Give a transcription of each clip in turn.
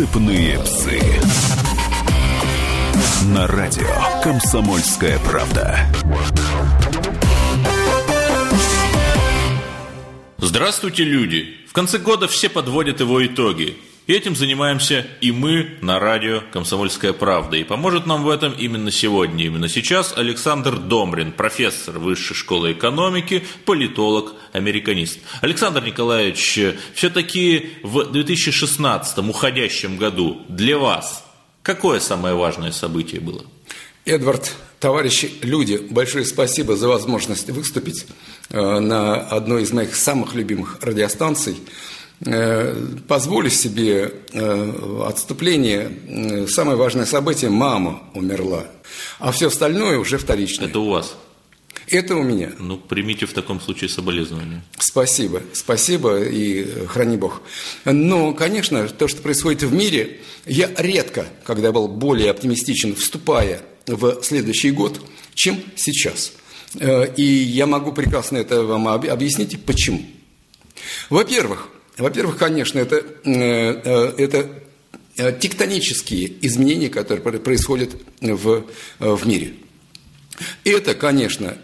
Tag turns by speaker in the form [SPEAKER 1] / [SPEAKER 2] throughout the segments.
[SPEAKER 1] «Цепные псы». На радио «Комсомольская правда».
[SPEAKER 2] Здравствуйте, люди! В конце года все подводят его итоги. Этим занимаемся и мы на радио «Комсомольская правда». И поможет нам в этом именно сегодня, именно сейчас Александр Домрин, профессор Высшей школы экономики, политолог, американист. Александр Николаевич, все-таки в 2016 уходящем году для вас какое самое важное событие было?
[SPEAKER 3] Эдвард, товарищи, люди, большое спасибо за возможность выступить э, на одной из моих самых любимых радиостанций – Э, позволю себе э, отступление. Э, самое важное событие – мама умерла. А все остальное уже вторично.
[SPEAKER 2] Это у вас?
[SPEAKER 3] Это у меня.
[SPEAKER 2] Ну, примите в таком случае соболезнования.
[SPEAKER 3] Спасибо, спасибо и храни Бог. Но, конечно, то, что происходит в мире, я редко, когда был более оптимистичен, вступая в следующий год, чем сейчас. И я могу прекрасно это вам объяснить, почему. Во-первых, во-первых, конечно, это, э, э, это э, тектонические изменения, которые происходят в, в мире. Это, конечно,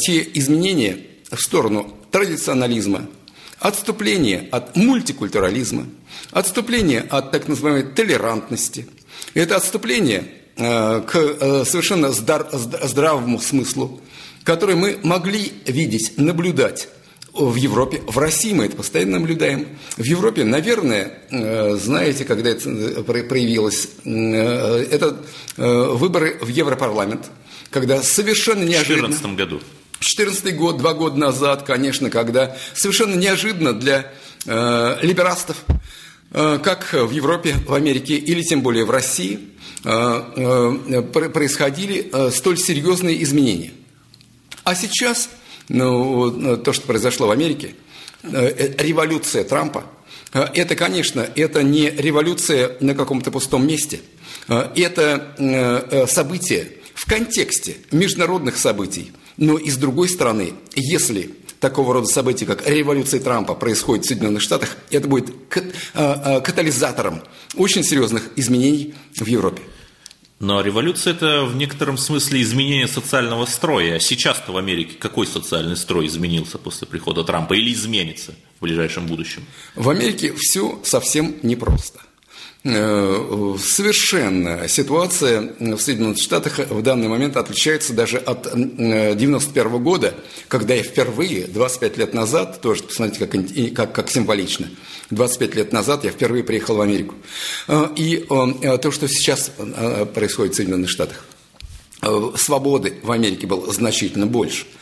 [SPEAKER 3] те изменения в сторону традиционализма, отступление от мультикультурализма, отступление от так называемой толерантности. Это отступление к совершенно здравому смыслу, который мы могли видеть, наблюдать в Европе, в России мы это постоянно наблюдаем. В Европе, наверное, э, знаете, когда это э, проявилось, э, это выборы в Европарламент, когда совершенно неожиданно...
[SPEAKER 2] В 2014 году.
[SPEAKER 3] 2014 год, два года назад, конечно, когда совершенно неожиданно для э, либерастов, э, как в Европе, в Америке или тем более в России, э, э, происходили э, столь серьезные изменения. А сейчас ну, ну, то, что произошло в Америке, э, э, революция Трампа, э, это, конечно, это не революция на каком-то пустом месте. Это событие в контексте международных событий. Но и с другой стороны, если такого рода события, как революция Трампа, происходит в Соединенных Штатах, это будет катализатором очень серьезных изменений в Европе.
[SPEAKER 2] Но революция – это в некотором смысле изменение социального строя. А сейчас-то в Америке какой социальный строй изменился после прихода Трампа или изменится в ближайшем будущем?
[SPEAKER 3] В Америке все совсем непросто. Э, совершенно ситуация в Соединенных Штатах в данный момент отличается даже от 1991 года, когда я впервые, 25 лет назад, тоже посмотрите, как, как, как символично, 25 лет назад я впервые приехал в Америку. Э, и э, то, что сейчас происходит в Соединенных Штатах, свободы в Америке было значительно больше –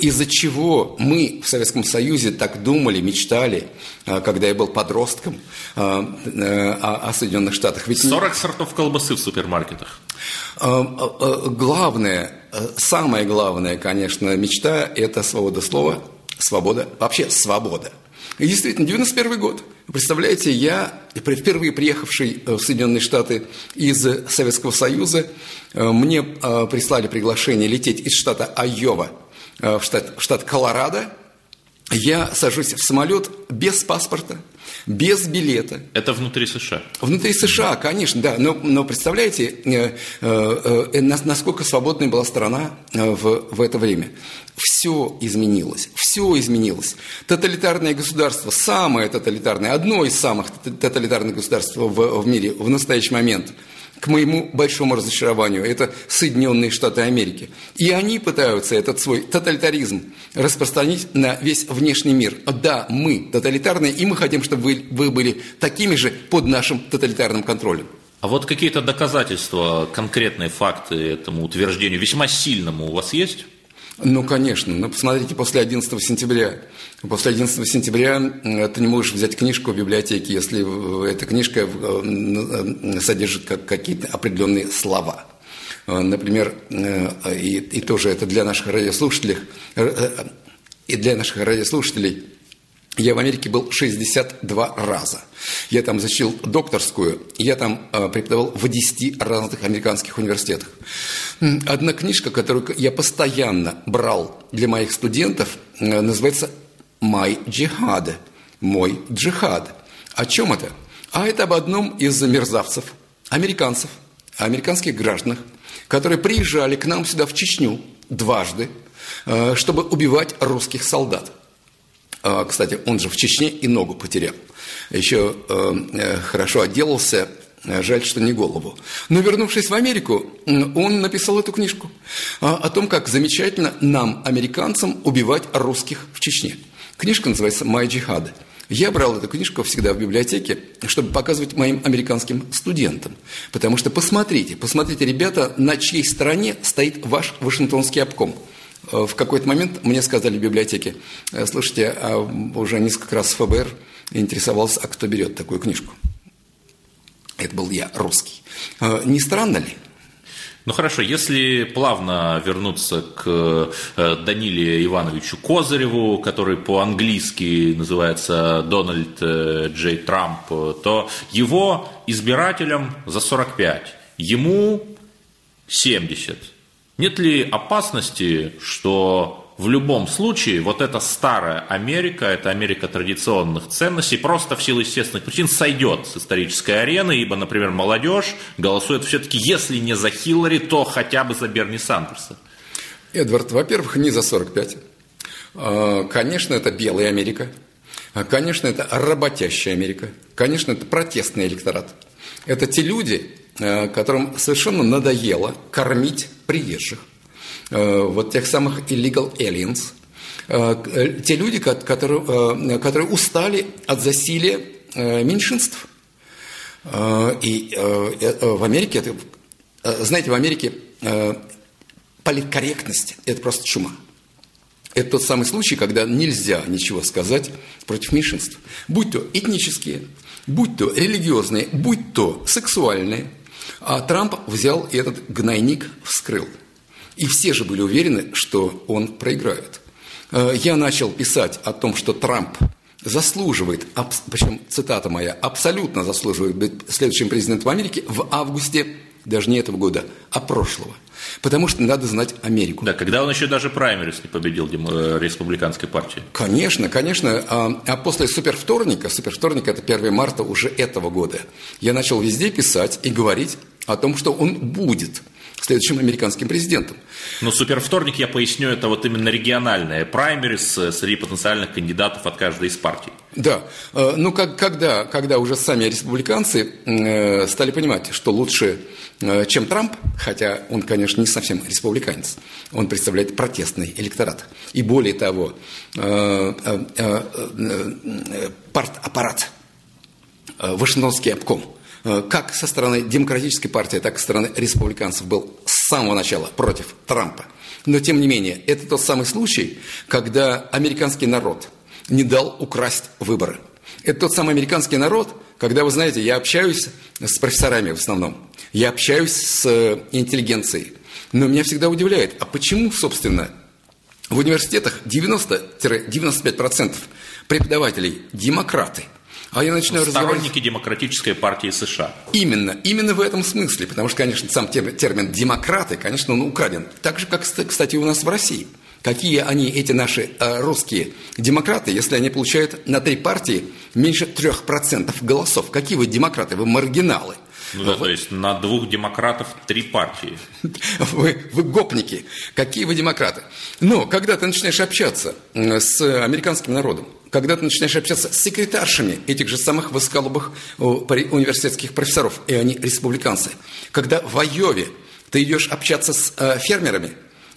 [SPEAKER 3] из-за чего мы в Советском Союзе так думали, мечтали, а, когда я был подростком а, э, о Соединенных Штатах.
[SPEAKER 2] Ведь 40 сортов колбасы в супермаркетах.
[SPEAKER 3] А, главное, э, самое главное, конечно, мечта – это свобода слова, свобода, вообще свобода. И действительно, 91 год. Представляете, я, впервые приехавший в Соединенные Штаты из Советского Союза, э, мне прислали приглашение лететь из штата Айова – Э, в штат, в штат Колорадо, я сажусь в самолет без паспорта, без билета.
[SPEAKER 2] Это внутри США?
[SPEAKER 3] Внутри США, конечно, да. Но, но представляете, э, э, э, насколько свободной была страна э, в, в это время. Все изменилось, все изменилось. Тоталитарное государство, самое тоталитарное, одно из самых тоталитарных государств в, в мире в настоящий момент – к моему большому разочарованию, это Соединенные Штаты Америки. И они пытаются этот свой тоталитаризм распространить на весь внешний мир. Да, мы тоталитарные, и мы хотим, чтобы вы, вы были такими же под нашим тоталитарным контролем.
[SPEAKER 2] А вот какие-то доказательства, конкретные факты этому утверждению, весьма сильному у вас есть?
[SPEAKER 3] Ну, конечно. Ну, посмотрите, после 11 сентября. После 11 сентября ты не можешь взять книжку в библиотеке, если эта книжка э, содержит какие-то определенные слова. Э, например, э, и, и тоже это для наших радиослушателей, и для наших радиослушателей я в Америке был 62 раза. Я там защитил докторскую, я там э, преподавал в 10 разных американских университетах. Одна книжка, которую я постоянно брал для моих студентов, э, называется «My Jihad» – «Мой джихад». О чем это? А это об одном из мерзавцев, американцев, американских граждан, которые приезжали к нам сюда в Чечню дважды, э, чтобы убивать русских солдат. А, кстати, он же в Чечне и ногу потерял. Еще э, э, хорошо отделался, жаль, что не голову. Но вернувшись в Америку, он написал эту книжку а, о том, как замечательно нам, американцам, убивать русских в Чечне. Книжка называется «Май джихад». Я брал эту книжку всегда в библиотеке, чтобы показывать моим американским студентам. Потому что посмотрите, посмотрите, ребята, на чьей стороне стоит ваш Вашингтонский обком. Э, в какой-то момент мне сказали в библиотеке, «Э, слушайте, а уже несколько раз ФБР интересовался, а кто берет такую книжку. Это был я, русский. Э, не странно ли?
[SPEAKER 2] Ну хорошо, если плавно вернуться к Даниле Ивановичу Козыреву, который по-английски называется Дональд Джей Трамп, то его избирателям за 45, ему 70. Нет ли опасности, что в любом случае, вот эта старая Америка, эта Америка традиционных ценностей, просто в силу естественных причин сойдет с исторической арены, ибо, например, молодежь голосует все-таки, если не за Хиллари, то хотя бы за Берни Сандерса.
[SPEAKER 3] Эдвард, во-первых, не за 45. А, конечно, это белая Америка. А, конечно, это работящая Америка. Конечно, это протестный электорат. Это те люди, которым совершенно надоело кормить приезжих Э, вот тех самых illegal aliens, э, э, те люди, которые, которые устали от засилия меньшинств. И в Америке, это, знаете, в Америке политкорректность – это просто чума. Это тот самый случай, когда нельзя ничего сказать против меньшинств. Будь то этнические, будь то религиозные, будь то сексуальные. А Трамп взял этот гнойник, вскрыл – и все же были уверены, что он проиграет. Э, я начал писать о том, что Трамп заслуживает, причем цитата моя, абсолютно заслуживает быть следующим президентом Америки в августе даже не этого года, а прошлого. Потому что надо знать Америку.
[SPEAKER 2] Да, когда он еще даже праймерис не победил э, республиканской партии.
[SPEAKER 3] Конечно, конечно. А, а после супервторника, супервторник это 1 марта уже этого года, я начал везде писать и говорить о том, что он будет – следующим американским президентом.
[SPEAKER 2] Но супервторник, я поясню, это вот именно региональная праймерис среди потенциальных кандидатов от каждой из партий.
[SPEAKER 3] Да, э, ну как, когда, когда уже сами республиканцы э, стали понимать, что лучше, э, чем Трамп, хотя он, конечно, не совсем республиканец, он представляет протестный электорат. И более того, партаппарат, Вашингтонский обком – Э, как со стороны демократической партии, так и со стороны республиканцев был с самого начала против Трампа. Но, тем не менее, это тот самый случай, когда американский народ не дал украсть выборы. Это тот самый американский народ, когда, вы знаете, я общаюсь с профессорами в основном, я общаюсь с э, интеллигенцией, но меня всегда удивляет, а почему, собственно, в университетах 90-95% преподавателей демократы –
[SPEAKER 2] а я начинаю Сторонники демократической партии США.
[SPEAKER 3] Именно, именно в этом смысле, потому что, конечно, сам термин «демократы», конечно, он украден. Так же, как, кстати, у нас в России. Какие они, эти наши э, русские демократы, если они получают на три партии меньше трех процентов голосов? Какие вы демократы? Вы маргиналы.
[SPEAKER 2] Ну да, вы... то есть на двух демократов три партии.
[SPEAKER 3] Вы, вы гопники. Какие вы демократы? Но когда ты начинаешь общаться с американским народом, когда ты начинаешь общаться с секретаршами этих же самых высоколобых университетских профессоров, и они республиканцы, когда в Айове ты идешь общаться с э, фермерами,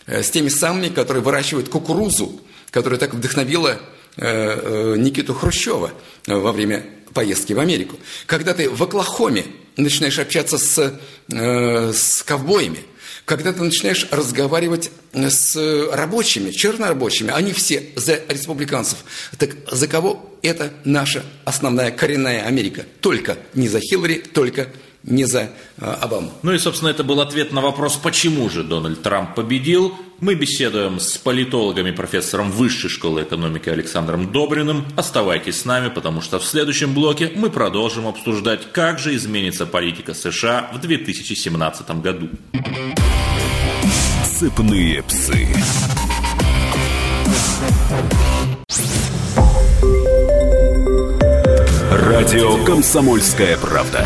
[SPEAKER 3] э, с теми самыми, которые выращивают кукурузу, которая так вдохновила э, Никиту Хрущева во время поездки в Америку. Когда ты в Оклахоме начинаешь общаться с, с ковбоями – когда ты начинаешь разговаривать с рабочими, чернорабочими, они все за республиканцев. Так за кого это наша основная коренная Америка? Только не за Хиллари, только не за э, Обаму.
[SPEAKER 2] Ну и, собственно, это был ответ на вопрос, почему же Дональд Трамп победил. Мы беседуем с политологом и профессором Высшей школы экономики Александром Добриным. Оставайтесь с нами, потому что в следующем блоке мы продолжим обсуждать, как же изменится политика США в 2017 году.
[SPEAKER 1] Сыпные псы. Радио «Комсомольская правда».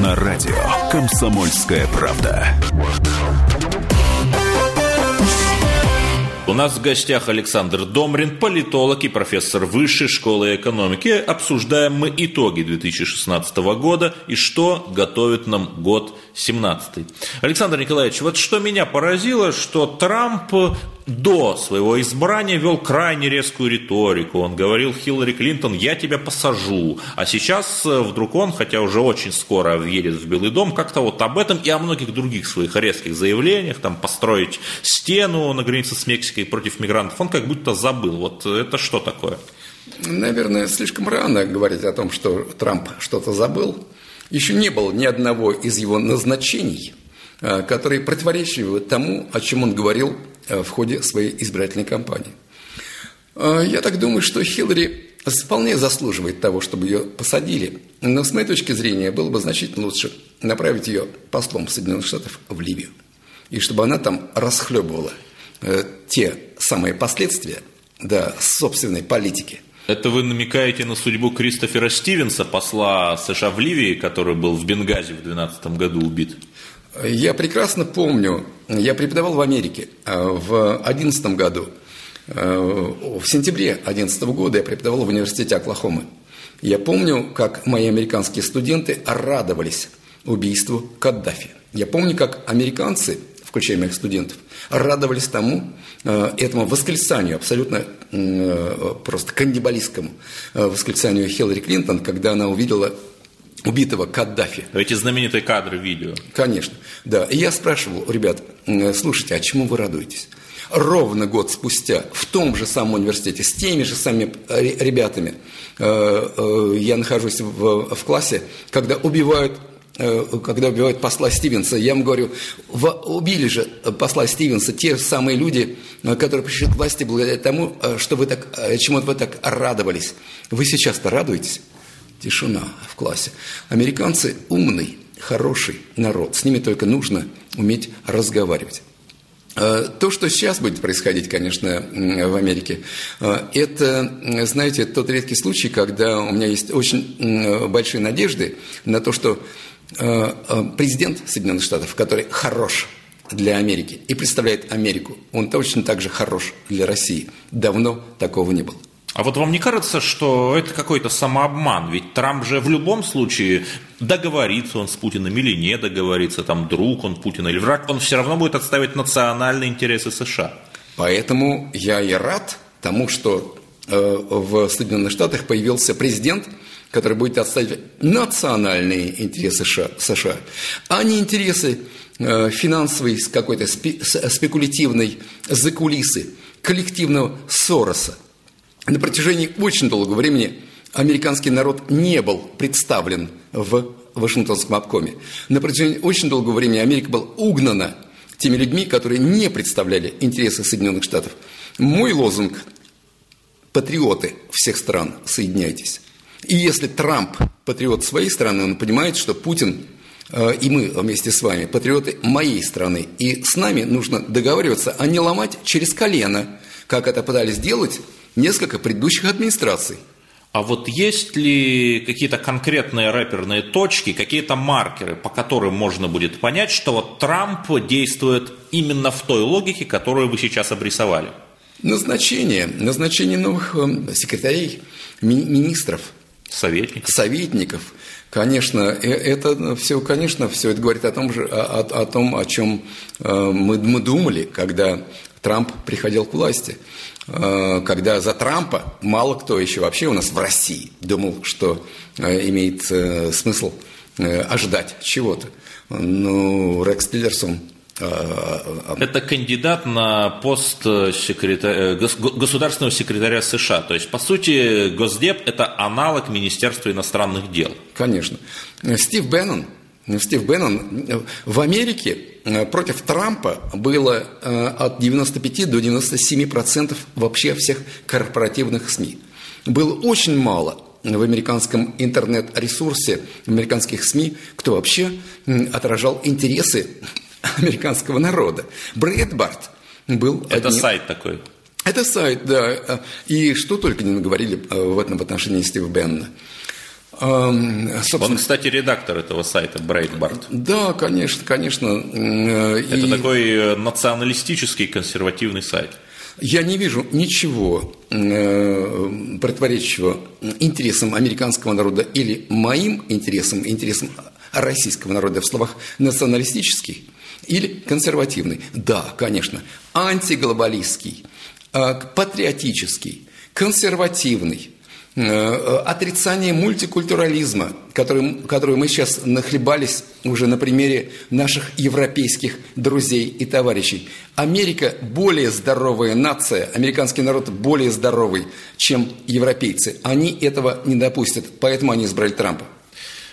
[SPEAKER 1] На радио «Комсомольская правда».
[SPEAKER 2] У нас в гостях Александр Домрин, политолог и профессор Высшей школы экономики. Обсуждаем мы итоги 2016 года и что готовит нам год 2017. Александр Николаевич, вот что меня поразило, что Трамп до своего избрания вел крайне резкую риторику. Он говорил Хиллари Клинтон, я тебя посажу. А сейчас э, вдруг он, хотя уже очень скоро въедет в Белый дом, как-то вот об этом и о многих других своих резких заявлениях, там построить стену на границе с Мексикой против мигрантов, он как будто забыл. Вот это что такое?
[SPEAKER 3] Наверное, слишком рано говорить о том, что Трамп что-то забыл. Еще не было ни одного из его назначений, э, которые противоречили тому, о чем он говорил в ходе своей избирательной кампании. Э, я так думаю, что Хиллари вполне заслуживает того, чтобы ее посадили. Но с моей точки зрения было бы значительно лучше направить ее послом Соединенных Штатов в Ливию. И чтобы она там расхлебывала э, те самые последствия да, собственной политики.
[SPEAKER 2] Это вы намекаете на судьбу Кристофера Стивенса, посла США в Ливии, который был в Бенгази в 2012 году убит?
[SPEAKER 3] Я прекрасно помню, я преподавал в Америке э, в 2011 году. Э, в сентябре 2011 года я преподавал в университете Оклахомы. Я помню, как мои американские студенты радовались убийству Каддафи. Я помню, как американцы, включая моих студентов, радовались тому, э, этому восклицанию, абсолютно просто каннибалистскому восклицанию Хиллари Клинтон, когда она увидела убитого Каддафи.
[SPEAKER 2] Эти знаменитые кадры видео.
[SPEAKER 3] Конечно, да. И я спрашивал, ребят, слушайте, а чему вы радуетесь? Ровно год спустя в том же самом университете с теми же самыми ребятами э, э, я нахожусь в, в классе, когда убивают э, когда убивают посла Стивенса, я ему говорю, убили же посла Стивенса те самые люди, которые пришли к власти благодаря тому, что вы так, чему вы так радовались. Вы сейчас-то радуетесь? Тишина в классе. Американцы умный, хороший народ. С ними только нужно уметь разговаривать. Э, то, что сейчас будет происходить, конечно, в Америке, э, это, знаете, тот редкий случай, когда у меня есть очень большие надежды на то, что э, президент Соединенных Штатов, который хорош для Америки и представляет Америку, он точно так же хорош для России. Давно такого не было.
[SPEAKER 2] А вот вам не кажется, что это какой-то самообман? Ведь Трамп же в любом случае договорится он с Путиным или не договорится, там друг он Путина или враг, он все равно будет отставить национальные интересы США.
[SPEAKER 3] Поэтому я и рад тому, что э, в Соединенных Штатах появился президент, который будет отставить национальные интересы США, а не интересы э, финансовой, какой-то спекулятивной закулисы, коллективного Сороса – на протяжении очень долгого времени американский народ не был представлен в Вашингтонском обкоме. На протяжении очень долгого времени Америка была угнана теми людьми, которые не представляли интересы Соединенных Штатов. Мой лозунг – патриоты всех стран, соединяйтесь. И если Трамп патриот своей страны, он понимает, что Путин э, и мы вместе с вами патриоты моей страны. И с нами нужно договариваться, а не ломать через колено, как это пытались сделать несколько предыдущих администраций.
[SPEAKER 2] А вот есть ли какие-то конкретные рэперные точки, какие-то маркеры, по которым можно будет понять, что вот Трамп действует именно в той логике, которую вы сейчас обрисовали?
[SPEAKER 3] Назначение, назначение новых э, секретарей, ми- министров,
[SPEAKER 2] советников.
[SPEAKER 3] советников. Конечно, э, это все, конечно, все это говорит о том же, о, о том, о чем э, мы, мы думали, когда Трамп приходил к власти. Э, когда за Трампа мало кто еще вообще у нас в России думал, что э, имеет э, смысл ожидать чего-то. Ну, Рекс Тиллерсон
[SPEAKER 2] Это кандидат на пост секретаря, государственного секретаря США. То есть, по сути, Госдеп – это аналог Министерства иностранных дел.
[SPEAKER 3] Конечно. Стив Беннон, Стив Беннон, в Америке против Трампа было от 95 до 97 процентов вообще всех корпоративных СМИ. Было очень мало в американском интернет-ресурсе, в американских СМИ, кто вообще отражал интересы американского народа. Брэдбарт был...
[SPEAKER 2] Это одним... сайт такой.
[SPEAKER 3] Это сайт, да. И что только не наговорили э, в этом отношении Стива Бенна.
[SPEAKER 2] Собственно... Он, кстати, редактор этого сайта, Брейдбарт.
[SPEAKER 3] Да, конечно, конечно.
[SPEAKER 2] Э, Это и... такой э, националистический консервативный сайт.
[SPEAKER 3] Я не вижу ничего э, противоречащего интересам американского народа или моим интересам, интересам российского народа в словах националистический или консервативный. Да, конечно, антиглобалистский, э, патриотический, консервативный, отрицание мультикультурализма, который, который мы сейчас нахлебались уже на примере наших европейских друзей и товарищей. Америка более здоровая нация, американский народ более здоровый, чем европейцы. Они этого не допустят, поэтому они избрали Трампа.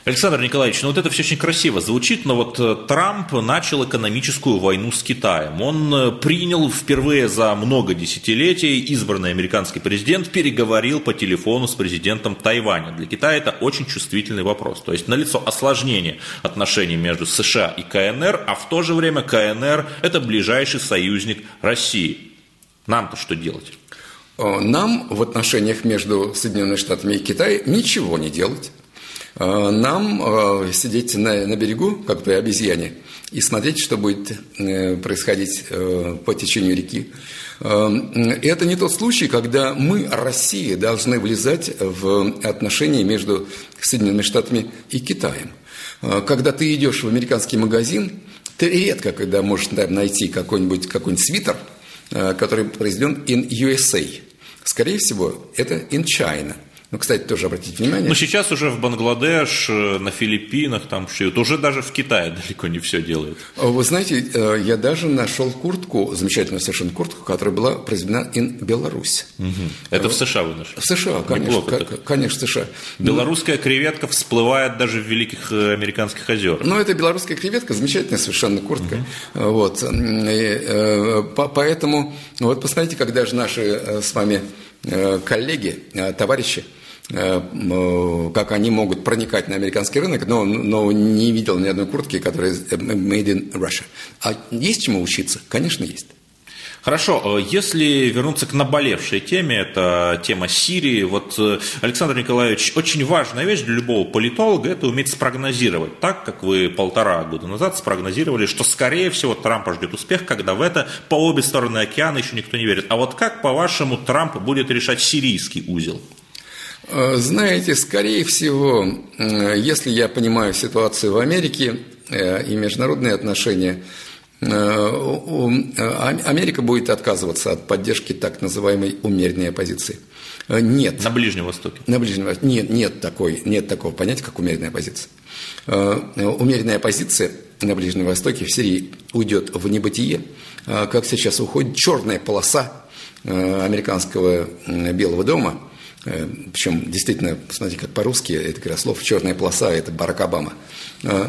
[SPEAKER 2] Александр Николаевич, ну вот это все очень красиво звучит, но вот э, Трамп начал экономическую войну с Китаем. Он э, принял впервые за много десятилетий избранный американский президент, переговорил по телефону с президентом Тайваня. Для Китая это очень чувствительный вопрос. То есть налицо осложнение отношений между США и КНР, а в то же время КНР – это ближайший союзник России. Нам-то что делать?
[SPEAKER 3] Э, нам в отношениях между Соединенными Штатами и Китаем ничего не делать. Э, нам э, сидеть на, на берегу, как при обезьяне, и смотреть, что будет э, происходить по течению реки. Это не тот случай, когда мы, Россия, должны влезать в отношения между Соединенными Штатами и Китаем. Когда ты идешь в американский магазин, ты редко когда можешь там найти какой-нибудь какой свитер, который произведен in USA. Скорее всего, это in China – ну, кстати, тоже обратите внимание.
[SPEAKER 2] Ну, сейчас уже в Бангладеш, э, на Филиппинах там шьют. Уже даже в Китае далеко не все делают.
[SPEAKER 3] Вы знаете, э, я даже нашел куртку, замечательную совершенно куртку, которая была произведена in Беларусь.
[SPEAKER 2] Угу. Это в США вы нашли?
[SPEAKER 3] В США, конечно. Неплохо, конечно, в США.
[SPEAKER 2] Белорусская креветка всплывает даже в великих э, американских озерах.
[SPEAKER 3] Ну, это белорусская креветка, замечательная совершенно куртка. Угу. Вот. И, поэтому, вот посмотрите, когда же наши с вами коллеги, товарищи, Э, как они могут проникать на американский рынок, но, но не видел ни одной куртки, которая made in Russia. А есть чему учиться? Конечно, есть.
[SPEAKER 2] Хорошо, э, если вернуться к наболевшей теме, это тема Сирии. Вот, э, Александр Николаевич, очень важная вещь для любого политолога – это уметь спрогнозировать. Так, как вы полтора года назад спрогнозировали, что, скорее всего, Трампа ждет успех, когда в это по обе стороны океана еще никто не верит. А вот как, по-вашему, Трамп будет решать сирийский узел?
[SPEAKER 3] Э, знаете, скорее всего, э, если я понимаю ситуацию в Америке э, и международные отношения, Америка будет отказываться от поддержки так называемой умеренной оппозиции. Нет.
[SPEAKER 2] На Ближнем Востоке?
[SPEAKER 3] На Ближнем Востоке. Нет, нет, такой, нет такого понятия, как умеренная оппозиция. Умеренная оппозиция на Ближнем Востоке в Сирии уйдет в небытие, как сейчас уходит черная полоса американского Белого дома – Причем, действительно, посмотрите, как по-русски, это как раз слово «черная полоса» – это Барак Обама. Э,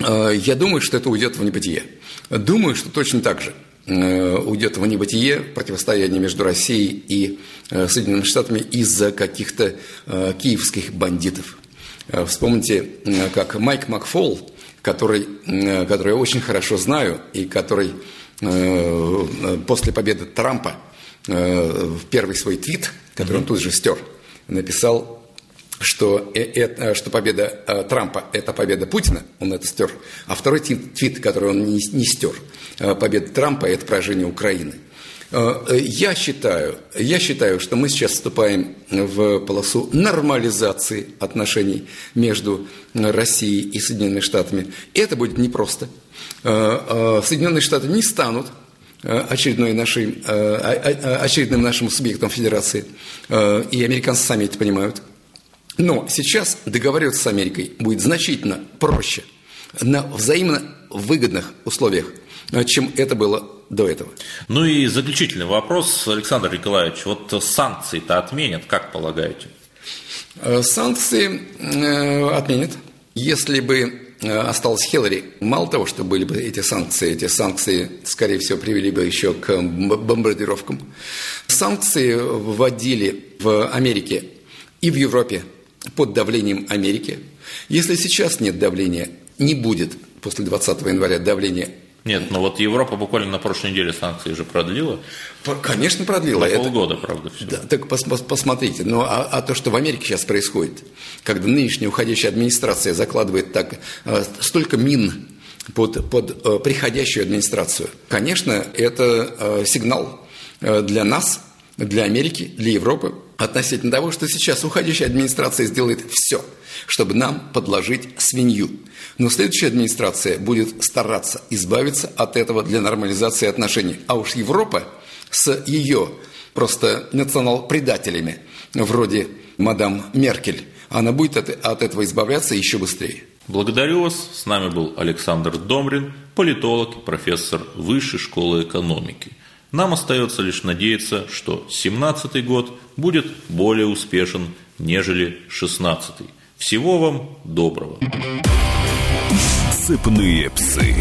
[SPEAKER 3] э, я думаю, что это уйдет в небытие. Думаю, что точно так же уйдет в небытие противостояние между Россией и Соединенными Штатами из-за каких-то киевских бандитов. Вспомните, как Майк Макфол, который, который я очень хорошо знаю, и который после победы Трампа в первый свой твит – который он тут же стер, написал, что, это, э, что победа э, Трампа – это победа Путина, он это стер, а второй твит, который он не, не стер, э, победа Трампа – это поражение Украины. Я считаю, я считаю, что мы сейчас вступаем в полосу нормализации отношений между Россией и Соединенными Штатами. И это будет непросто. Соединенные Штаты не станут Э, очередной нашей, э, очередным нашим субъектом федерации. Э, и американцы сами это понимают. Но сейчас договариваться с Америкой будет значительно проще, на взаимно выгодных условиях, чем это было до этого.
[SPEAKER 2] Ну и заключительный вопрос, Александр Николаевич. Вот санкции-то отменят, как полагаете?
[SPEAKER 3] Э, санкции э, отменят. Если бы э, осталась Хиллари, мало того, что были бы эти санкции, эти санкции, скорее всего, привели бы еще к бомбардировкам. Санкции вводили в Америке и в Европе под давлением Америки. Если сейчас нет давления, не будет после 20 января давления
[SPEAKER 2] нет, но вот Европа буквально на прошлой неделе санкции уже продлила.
[SPEAKER 3] Конечно, продлила.
[SPEAKER 2] На полгода, это... правда,
[SPEAKER 3] все. Да, так пос пос посмотрите. Ну, а, а то, что в Америке сейчас происходит, когда нынешняя уходящая администрация закладывает так э, столько мин под, под э, приходящую администрацию, конечно, это э, сигнал э, для нас, для Америки, для Европы относительно того, что сейчас уходящая администрация сделает все, чтобы нам подложить свинью. Но следующая администрация будет стараться избавиться от этого для нормализации отношений. А уж Европа с ее просто национал-предателями, вроде мадам Меркель, она будет от, от этого избавляться еще быстрее.
[SPEAKER 2] Благодарю вас. С нами был Александр Домрин, политолог и профессор Высшей школы экономики. Нам остается лишь надеяться, что 17 год будет более успешен, нежели 16 -й. Всего вам доброго.
[SPEAKER 1] Сыпные псы.